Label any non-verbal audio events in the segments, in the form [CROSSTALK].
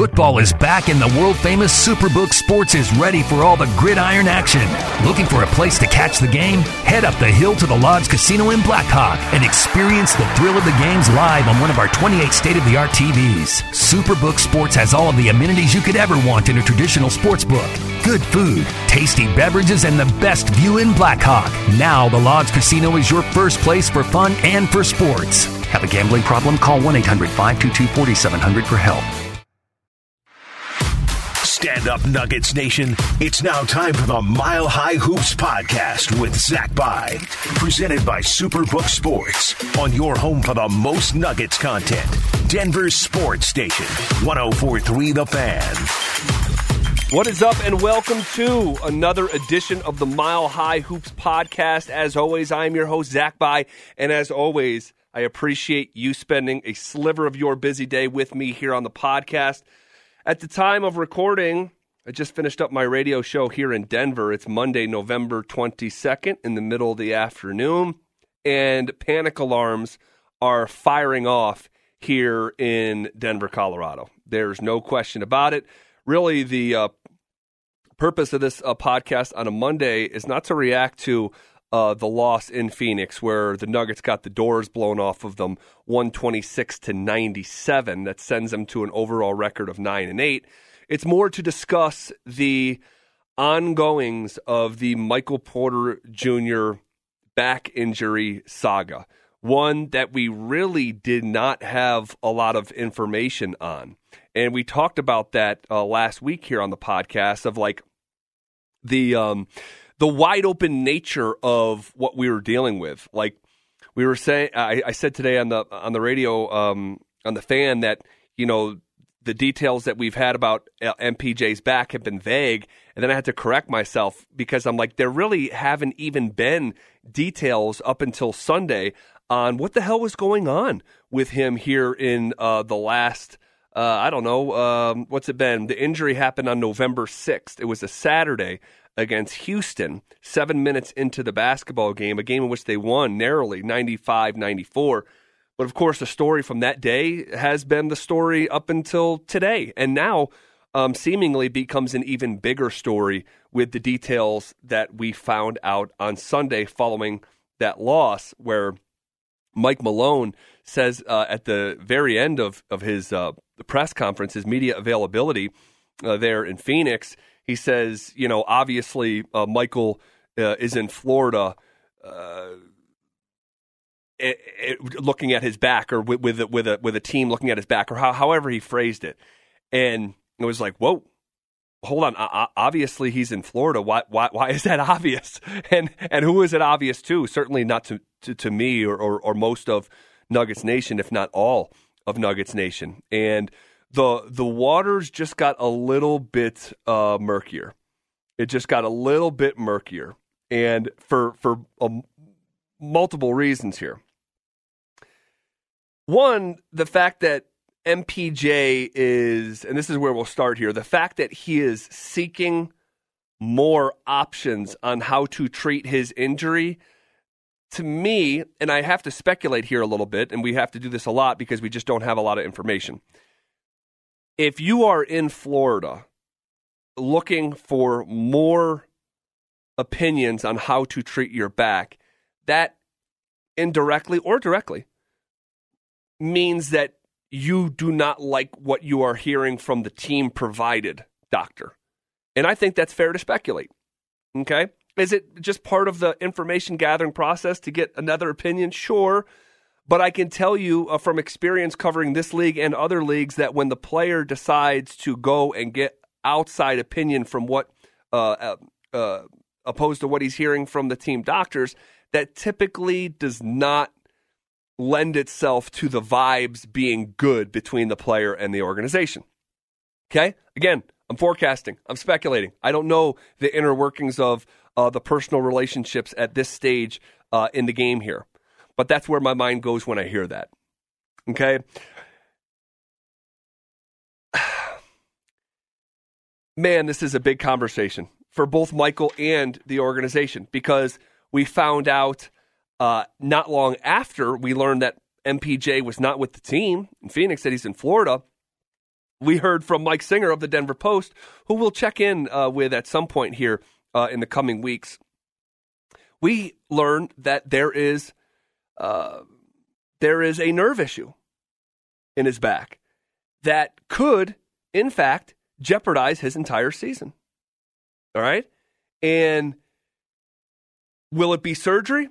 Football is back and the world famous Superbook Sports is ready for all the gridiron action. Looking for a place to catch the game? Head up the hill to the Lodge Casino in Blackhawk and experience the thrill of the games live on one of our 28 state of the art TVs. Superbook Sports has all of the amenities you could ever want in a traditional sports book. Good food, tasty beverages, and the best view in Blackhawk. Now, the Lodge Casino is your first place for fun and for sports. Have a gambling problem? Call 1 800 522 4700 for help. Stand up, Nuggets Nation. It's now time for the Mile High Hoops podcast with Zach By, presented by Superbook Sports on your home for the most Nuggets content. Denver sports station, 1043 The Fan. What is up, and welcome to another edition of the Mile High Hoops podcast. As always, I am your host, Zach By, and as always, I appreciate you spending a sliver of your busy day with me here on the podcast. At the time of recording, I just finished up my radio show here in Denver. It's Monday, November 22nd, in the middle of the afternoon, and panic alarms are firing off here in Denver, Colorado. There's no question about it. Really, the uh, purpose of this uh, podcast on a Monday is not to react to uh, the loss in Phoenix, where the Nuggets got the doors blown off of them, 126 to 97. That sends them to an overall record of nine and eight. It's more to discuss the ongoings of the Michael Porter Jr. back injury saga, one that we really did not have a lot of information on. And we talked about that uh, last week here on the podcast of like the um, the wide open nature of what we were dealing with. Like we were saying, I, said today on the on the radio um, on the fan that you know the details that we've had about uh, MPJ's back have been vague, and then I had to correct myself because I'm like there really haven't even been details up until Sunday on what the hell was going on with him here in uh, the last. Uh, I don't know. Um, what's it been? The injury happened on November 6th. It was a Saturday against Houston, seven minutes into the basketball game, a game in which they won narrowly, 95 94. But of course, the story from that day has been the story up until today. And now, um, seemingly becomes an even bigger story with the details that we found out on Sunday following that loss, where Mike Malone says uh, at the very end of, of his uh, press conference, his media availability uh, there in Phoenix, he says, you know, obviously uh, Michael uh, is in Florida. It, it, looking at his back, or with with a, with a with a team looking at his back, or how, however he phrased it, and it was like, "Whoa, hold on! obviously, he's in Florida. Why why why is that [LAUGHS] obvious? And and who is it obvious to? Certainly not to to, to me or, or or most of Nuggets Nation, if not all of Nuggets Nation. And the the waters just got a little bit uh, murkier. It just got a little bit murkier, and for for um, multiple reasons here. One, the fact that MPJ is, and this is where we'll start here. The fact that he is seeking more options on how to treat his injury to me, and I have to speculate here a little bit, and we have to do this a lot because we just don't have a lot of information if you are in Florida looking for more opinions on how to treat your back, that indirectly or directly means that you do not like what you are hearing from the team provided doctor. And I think that's fair to speculate. Okay? Is it just part of the information gathering process to get another opinion? Sure. But I can tell you uh, from experience covering this league and other leagues that when the player decides to go and get outside opinion from what, uh, uh, uh, opposed to what he's hearing from the team doctors, that typically does not lend itself to the vibes being good between the player and the organization. Okay? Again, I'm forecasting, I'm speculating. I don't know the inner workings of uh, the personal relationships at this stage uh, in the game here. But that's where my mind goes when I hear that. Okay? [SIGHS] Man, this is a big conversation for both Michael and the organization because we found out uh, not long after we learned that MPJ was not with the team in Phoenix, that he's in Florida. we heard from Mike Singer of the Denver Post, who we'll check in uh, with at some point here uh, in the coming weeks. We learned that there is uh, there is a nerve issue in his back that could, in fact, jeopardize his entire season. All right, and will it be surgery?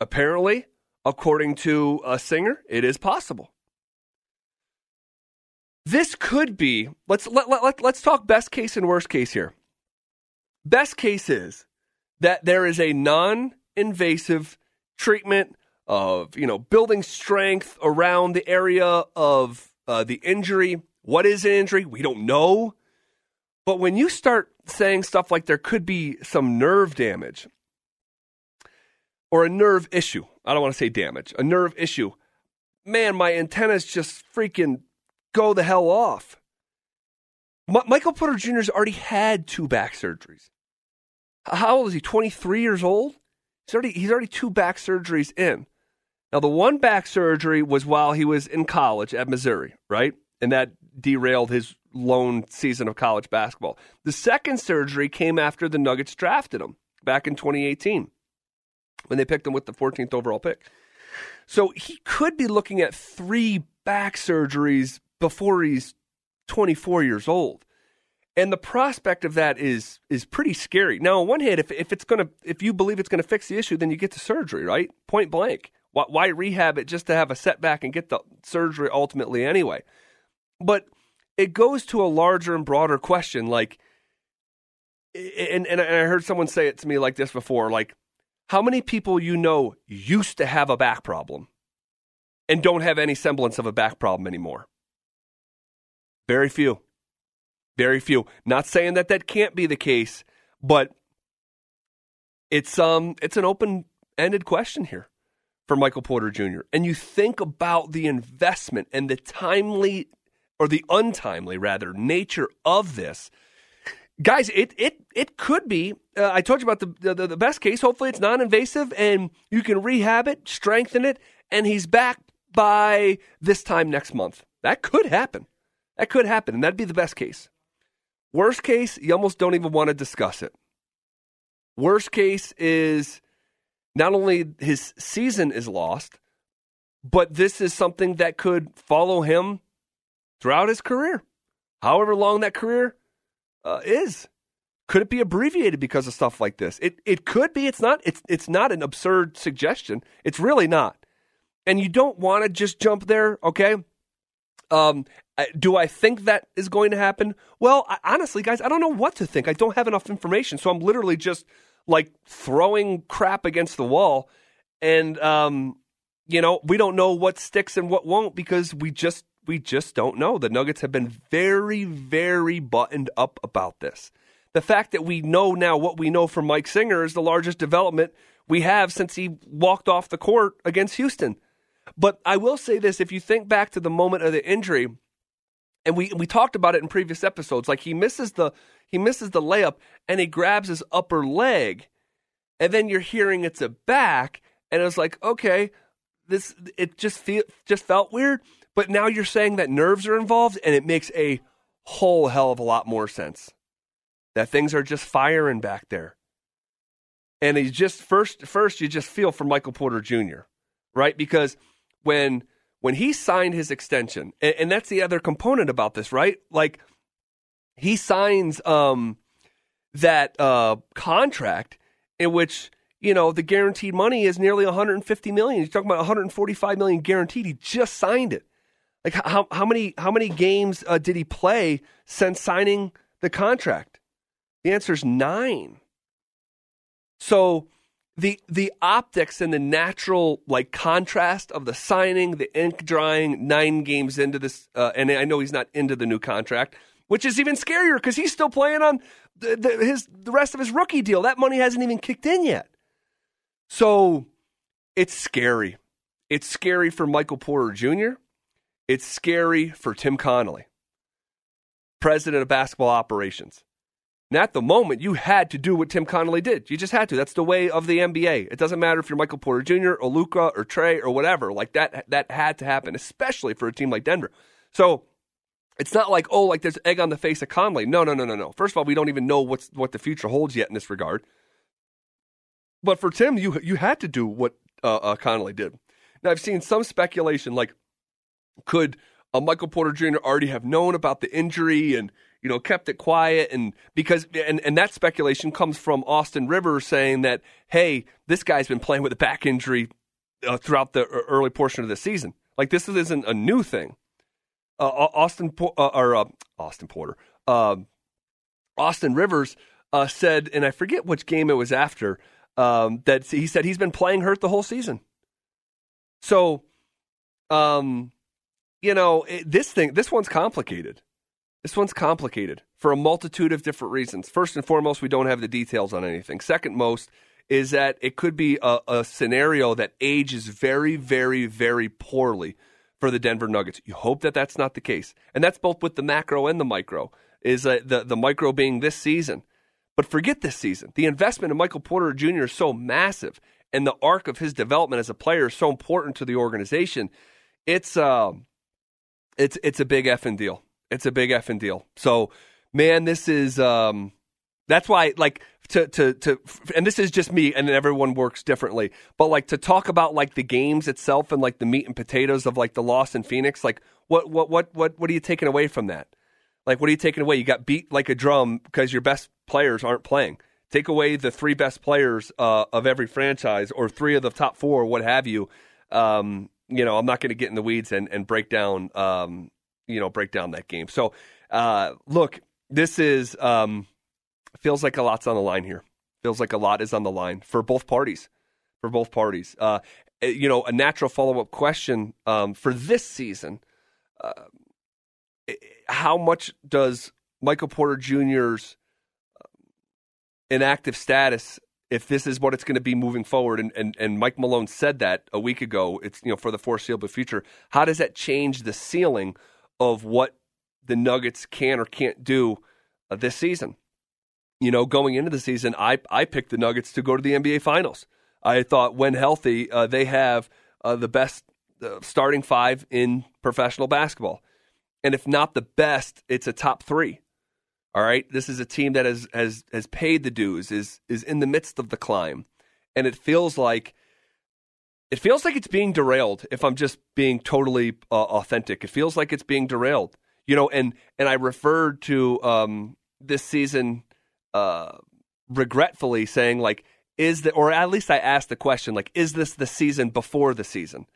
Apparently, according to a Singer, it is possible. This could be let's let, let, let, let's talk best case and worst case here. Best case is that there is a non-invasive treatment of you know building strength around the area of uh, the injury. What is an injury? We don't know. But when you start saying stuff like there could be some nerve damage or a nerve issue, I don't want to say damage, a nerve issue. Man, my antennas just freaking go the hell off. M- Michael Porter Jr. has already had two back surgeries. How old is he? 23 years old? He's already, he's already two back surgeries in. Now, the one back surgery was while he was in college at Missouri, right? And that derailed his lone season of college basketball. The second surgery came after the Nuggets drafted him back in 2018 when they picked him with the 14th overall pick. So he could be looking at three back surgeries before he's 24 years old. And the prospect of that is is pretty scary. Now, on one hand, if if it's gonna if you believe it's gonna fix the issue, then you get to surgery, right? Point blank. Why, why rehab it just to have a setback and get the surgery ultimately anyway? But it goes to a larger and broader question, like, and and I heard someone say it to me like this before, like, how many people you know used to have a back problem and don't have any semblance of a back problem anymore? Very few. Very few. Not saying that that can't be the case, but it's um it's an open-ended question here for Michael Porter Jr. And you think about the investment and the timely or the untimely rather nature of this. Guys, it it it could be. Uh, I told you about the, the the best case. Hopefully, it's non-invasive and you can rehab it, strengthen it, and he's back by this time next month. That could happen. That could happen, and that'd be the best case. Worst case, you almost don't even want to discuss it. Worst case is not only his season is lost, but this is something that could follow him throughout his career, however long that career uh, is. Could it be abbreviated because of stuff like this? It it could be. It's not. It's it's not an absurd suggestion. It's really not. And you don't want to just jump there, okay? Um, do I think that is going to happen? Well, I, honestly, guys, I don't know what to think. I don't have enough information, so I'm literally just like throwing crap against the wall, and um, you know, we don't know what sticks and what won't because we just we just don't know. The Nuggets have been very, very buttoned up about this. The fact that we know now what we know from Mike Singer is the largest development we have since he walked off the court against Houston. But I will say this: if you think back to the moment of the injury and we we talked about it in previous episodes. Like he misses the he misses the layup and he grabs his upper leg, and then you're hearing it's a back, and it's like okay, this it just feel just felt weird. But now you're saying that nerves are involved, and it makes a whole hell of a lot more sense. That things are just firing back there, and he's just first first you just feel for Michael Porter Jr. Right because when when he signed his extension, and, and that's the other component about this, right? Like he signs um, that uh, contract in which you know the guaranteed money is nearly 150 million. He's talking about 145 million guaranteed. He just signed it. Like how how many how many games uh, did he play since signing the contract? The answer is nine. So the the optics and the natural like contrast of the signing, the ink drying, nine games into this, uh, and I know he's not into the new contract, which is even scarier because he's still playing on the, the, his the rest of his rookie deal. That money hasn't even kicked in yet, so it's scary. It's scary for Michael Porter Jr. It's scary for Tim Connolly, president of basketball operations. And at the moment, you had to do what Tim Connolly did. You just had to. That's the way of the NBA. It doesn't matter if you're Michael Porter Jr. or Luka or Trae or whatever. Like that, that had to happen, especially for a team like Denver. So it's not like oh, like there's egg on the face of Connolly. No, no, no, no, no. First of all, we don't even know what's what the future holds yet in this regard. But for Tim, you you had to do what uh, uh, Connolly did. Now I've seen some speculation like could Michael Porter Jr. already have known about the injury and you know kept it quiet and because and and that speculation comes from Austin Rivers saying that hey this guy's been playing with a back injury uh, throughout the early portion of the season like this isn't a new thing. Uh, Austin uh, or uh, Austin Porter, um, Austin Rivers said, and I forget which game it was after um, that he said he's been playing hurt the whole season. So, um, you know, it, this thing, this one's complicated. This one's complicated for a multitude of different reasons. First and foremost, we don't have the details on anything. Second most is that it could be a, a scenario that ages very, very, very poorly for the Denver Nuggets. You hope that that's not the case, and that's both with the macro and the micro. Is uh, the the micro being this season, but forget this season. The investment in Michael Porter Jr. is so massive, and the arc of his development as a player is so important to the organization. It's um, it's it's a big effing deal. It's a big effing deal. So, man, this is um, that's why like to to to and this is just me and everyone works differently. But like to talk about like the games itself and like the meat and potatoes of like the loss in phoenix like what what what what what are you taking away from that? Like what are you taking away? You got beat like a drum because your best players aren't playing. Take away the three best players uh, of every franchise or three of the top four what have you. Um, you know i'm not going to get in the weeds and and break down um, you know break down that game so uh, look this is um, feels like a lot's on the line here. Feels like a lot is on the line for both parties. For both parties. Uh, eh, you know, a natural follow up question um, for this season uh, eh, how much does Michael Porter Jr.'s um, inactive status if this is what it's going to be moving forward, and, and, and Mike Malone said that a week ago, it's you know for the foreseeable future. How does that change the ceiling of what the Nuggets can or can't do uh, this season? you know, going into the season, I, I picked the Nuggets to go to the NBA Finals. I thought when healthy, uh, they have uh, the best uh, starting five in professional basketball. And if not the best, it's a top three. All right. This is a team that has, has, has paid the dues, is, is in the midst of the climb. And it feels like it feels like it's being derailed if I'm just being totally uh, authentic. It feels like it's being derailed. You know, and and I referred to um, this season uh, regretfully saying like, is the or at least I asked the question like, is this the season before the season?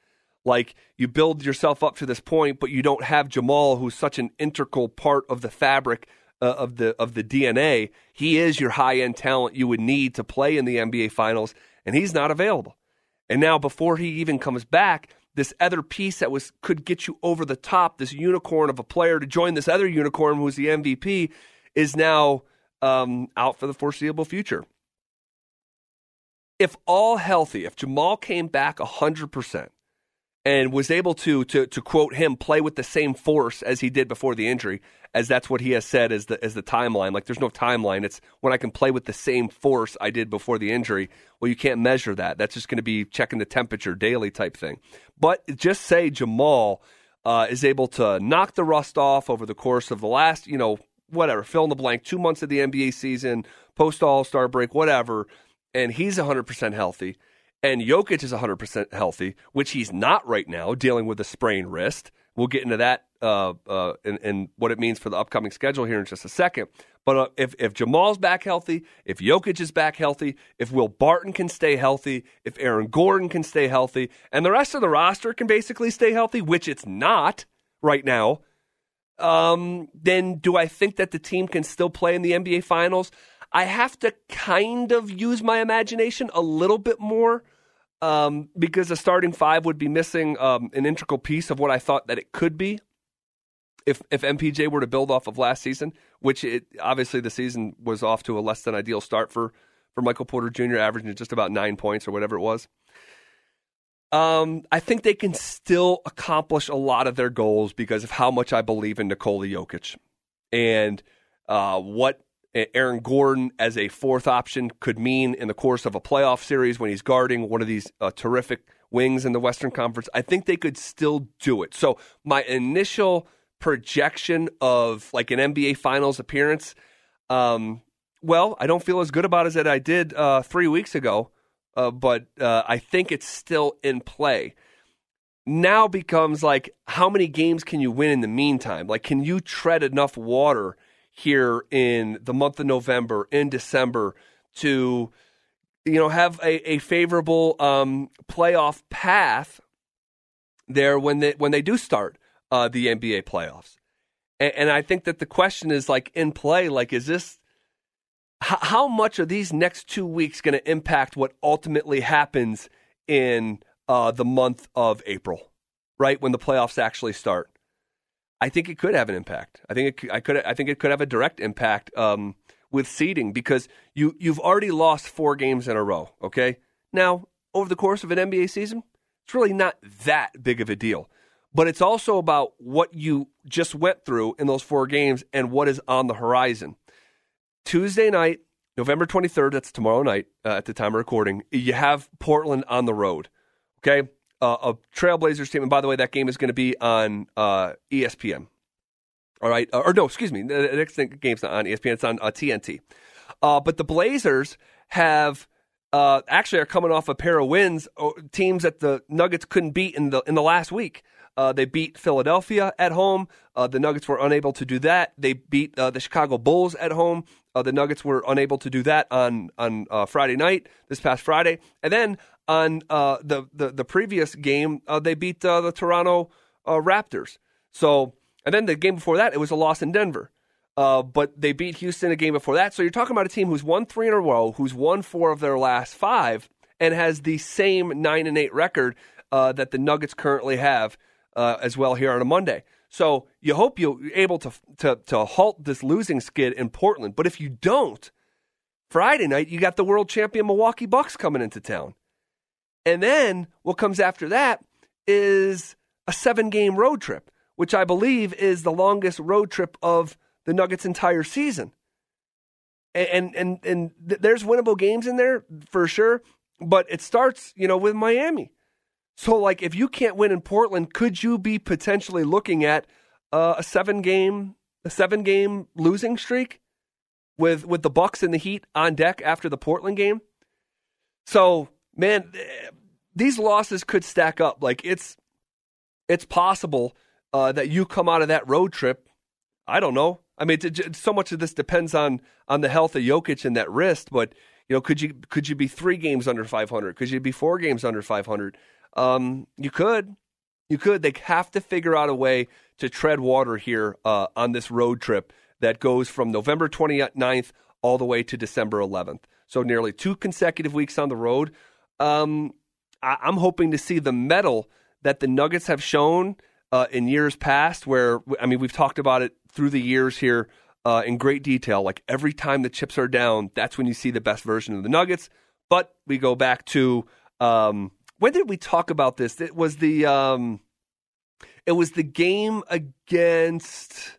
Like you build yourself up to this point, but you don't have Jamal, who's such an integral part of the fabric uh, of the of the DNA. He is your high end talent you would need to play in the NBA Finals, and he's not available. And now, before he even comes back, this other piece that was could get you over the top, this unicorn of a player to join this other unicorn who's the MVP, is now um, out for the foreseeable future. If all healthy, if Jamal came back 100% and was able to, to, to quote him, play with the same force as he did before the injury, as that's what he has said as the, as the timeline. Like there's no timeline. It's when I can play with the same force I did before the injury. Well, you can't measure that. That's just going to be checking the temperature daily type thing. But just say Jamal uh, is able to knock the rust off over the course of the last, you know, whatever, fill in the blank, two months of the NBA season, post All Star break, whatever, and he's 100% healthy, and Jokic is 100% healthy, which he's not right now, dealing with a sprained wrist. We'll get into that uh, uh, and, and, what it means for the upcoming schedule here in just a second. But uh, if, if Jamal's back healthy, if Jokic is back healthy, if Will Barton can stay healthy, if Aaron Gordon can stay healthy, and the rest of the roster can basically stay healthy, which it's not right now, um, then do I think that the team can still play in the NBA Finals? I have to kind of use my imagination a little bit more um, because the starting five would be missing um, an integral piece of what I thought that it could be if if MPJ were to build off of last season, which it obviously the season was off to a less than ideal start for for Michael Porter Jr., averaging just about nine points or whatever it was. Um, I think they can still accomplish a lot of their goals because of how much I believe in Nikola Jokic and uh, what Aaron Gordon as a fourth option could mean in the course of a playoff series when he's guarding one of these uh, terrific wings in the Western Conference. I think they could still do it. So my initial projection of like an NBA Finals appearance, um, well, I don't feel as good about it as I did uh, three weeks ago, uh, but uh, I think it's still in play. Now becomes like, how many games can you win in the meantime? Like, can you tread enough water here in the month of November, in December, to you know have a, a favorable um, playoff path there when they when they do start uh, the NBA playoffs. And, and, I think that the question is like in play, like is this how much are these next two weeks going to impact what ultimately happens in uh, the month of April, right when the playoffs actually start? I think it could have an impact. I think it, I could. I think it could have a direct impact um, with seeding because you you've already lost four games in a row. Okay, now over the course of an NBA season, it's really not that big of a deal. But it's also about what you just went through in those four games and what is on the horizon. Tuesday night, November 23rd, that's tomorrow night uh, at the time of recording, you have Portland on the road. Okay? Uh, a Trailblazers team. And by the way, that game is going to be on uh, ESPN. All right. Uh, or no, excuse me. The next game's not on ESPN, it's on TNT. Uh, uh, but the Blazers have uh, actually are coming off a pair of wins, teams that the Nuggets couldn't beat in the in the last week. They beat Philadelphia at home. The Nuggets were unable to do that. They beat the Chicago Bulls at home. The Nuggets were unable to do that on on Friday night, this past Friday, and then on uh, the, the, the previous game, they beat the Toronto Raptors. So, and then the game before that, it was a loss in Denver. Uh, but they beat Houston a game before that. So you're talking about a team who's won three in a row, who's won four of their last five, and has the same nine and eight record uh, that the Nuggets currently have uh, as well here on a Monday. So you hope you're able to, to to halt this losing skid in Portland. But if you don't, Friday night you got the world champion Milwaukee Bucks coming into town, and then what comes after that is a seven game road trip, which I believe is the longest road trip of the Nuggets' entire season. And and and, th- there's winnable games in there for sure, but it starts, you know, with Miami. So, like, if you can't win in Portland, could you be potentially looking at uh, a seven game, a seven game losing streak with with the Bucks and the Heat on deck after the Portland game? So, man, these losses could stack up. Like, it's it's possible uh, that you come out of that road trip. I don't know, I mean, so much of this depends on on the health of Jokic and that wrist. But you know, could you could you be three games under 500? Could you be four games under 500? Um, you could, you could. They have to figure out a way to tread water here uh, on this road trip that goes from November 29th all the way to December 11th. So nearly two consecutive weeks on the road. Um, I- I'm hoping to see the metal that the Nuggets have shown uh, in years past. Where I mean, we've talked about it through the years here uh, in great detail. Like every time the chips are down, that's when you see the best version of the Nuggets. But we go back to um, when did we talk about this? It was the um, it was the game against.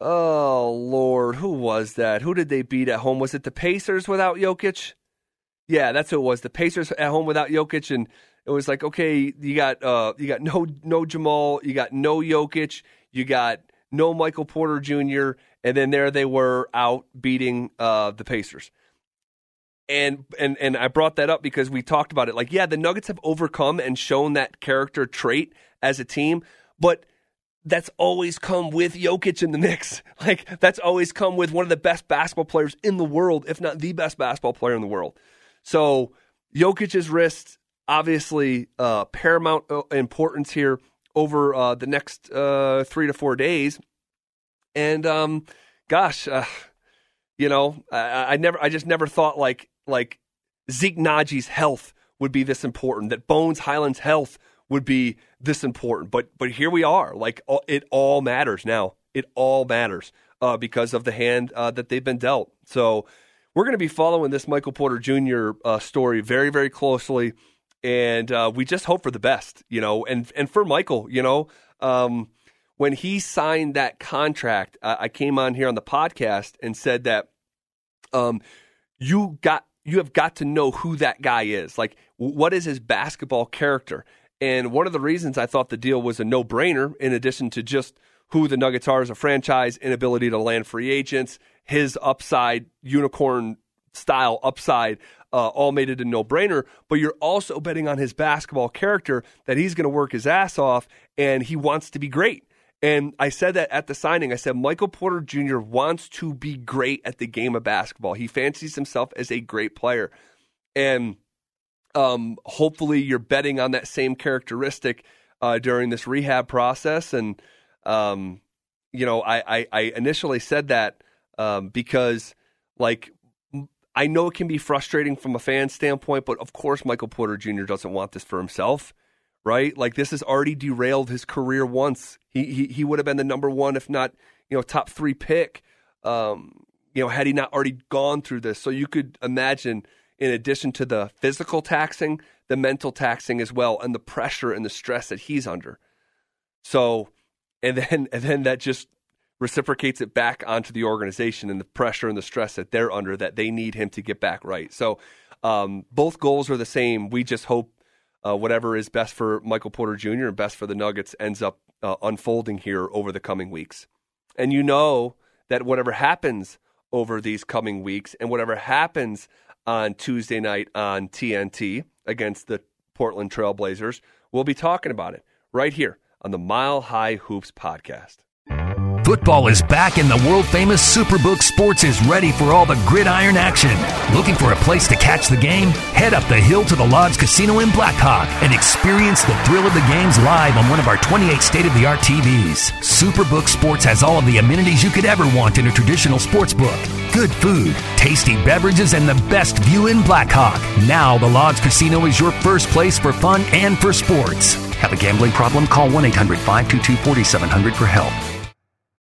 Oh Lord, who was that? Who did they beat at home? Was it the Pacers without Jokic? Yeah, that's who it was. The Pacers at home without Jokic, and it was like, okay, you got uh, you got no no Jamal, you got no Jokic, you got no Michael Porter Jr., and then there they were out beating uh, the Pacers. And and and I brought that up because we talked about it. Like, yeah, the Nuggets have overcome and shown that character trait as a team, but that's always come with Jokic in the mix. [LAUGHS] Like that's always come with one of the best basketball players in the world, if not the best basketball player in the world. So Jokic's wrist, obviously, uh, paramount uh, importance here over uh, the next uh, three to four days. And um, gosh, uh, you know, I, I, never, I just never thought like like Zeke Nnaji's health would be this important. That Bones Hyland's health would be this important. But but here we are. Like it all matters now. It all matters uh, because of the hand that they've been dealt. So we're going to be following this Michael Porter Jr. Uh, story very very closely and uh, we just hope for the best, you know. And and for Michael, you know, um, when he signed that contract, I came on here on the podcast and said that um, you got you have got to know who that guy is. Like, what is his basketball character? And one of the reasons I thought the deal was a no brainer, in addition to just who the Nuggets are as a franchise, inability to land free agents, his upside, unicorn style upside, uh, all made it a no brainer. But you're also betting on his basketball character that he's going to work his ass off and he wants to be great. And I said that at the signing. I said Michael Porter Jr. wants to be great at the game of basketball. He fancies himself as a great player. And um, hopefully you're betting on that same characteristic uh, during this rehab process. And, um, you know, I, I, I, initially said that um, because, like, I know it can be frustrating from a fan standpoint, but of course, Michael Porter Jr. doesn't want this for himself, right? Like, this has already derailed his career once. He, he, he would have been the number one, if not, you know, top three pick, um, you know, had he not already gone through this. So you could imagine in addition to the physical taxing, the mental taxing as well, and the pressure and the stress that he's under. So, and then [LAUGHS] and then that just reciprocates it back onto the organization and the pressure and the stress that they're under that they need him to get back right. So, um, both goals are the same. We just hope uh, whatever is best for Michael Porter Jr. and best for the Nuggets ends up uh, unfolding here over the coming weeks. And you know that whatever happens over these coming weeks and whatever happens on Tuesday night on TNT against the Portland Trailblazers. We'll be talking about it right here on the Mile High Hoops podcast. Football is back and the world famous Superbook Sports is ready for all the gridiron action. Looking for a place to catch the game? Head up the hill to the Lodge Casino in Blackhawk and experience the thrill of the games live on one of our 28 state of the art TVs. Superbook Sports has all of the amenities you could ever want in a traditional sports book good food, tasty beverages, and the best view in Blackhawk. Now, the Lodge Casino is your first place for fun and for sports. Have a gambling problem? Call 1 800 522 4700 for help.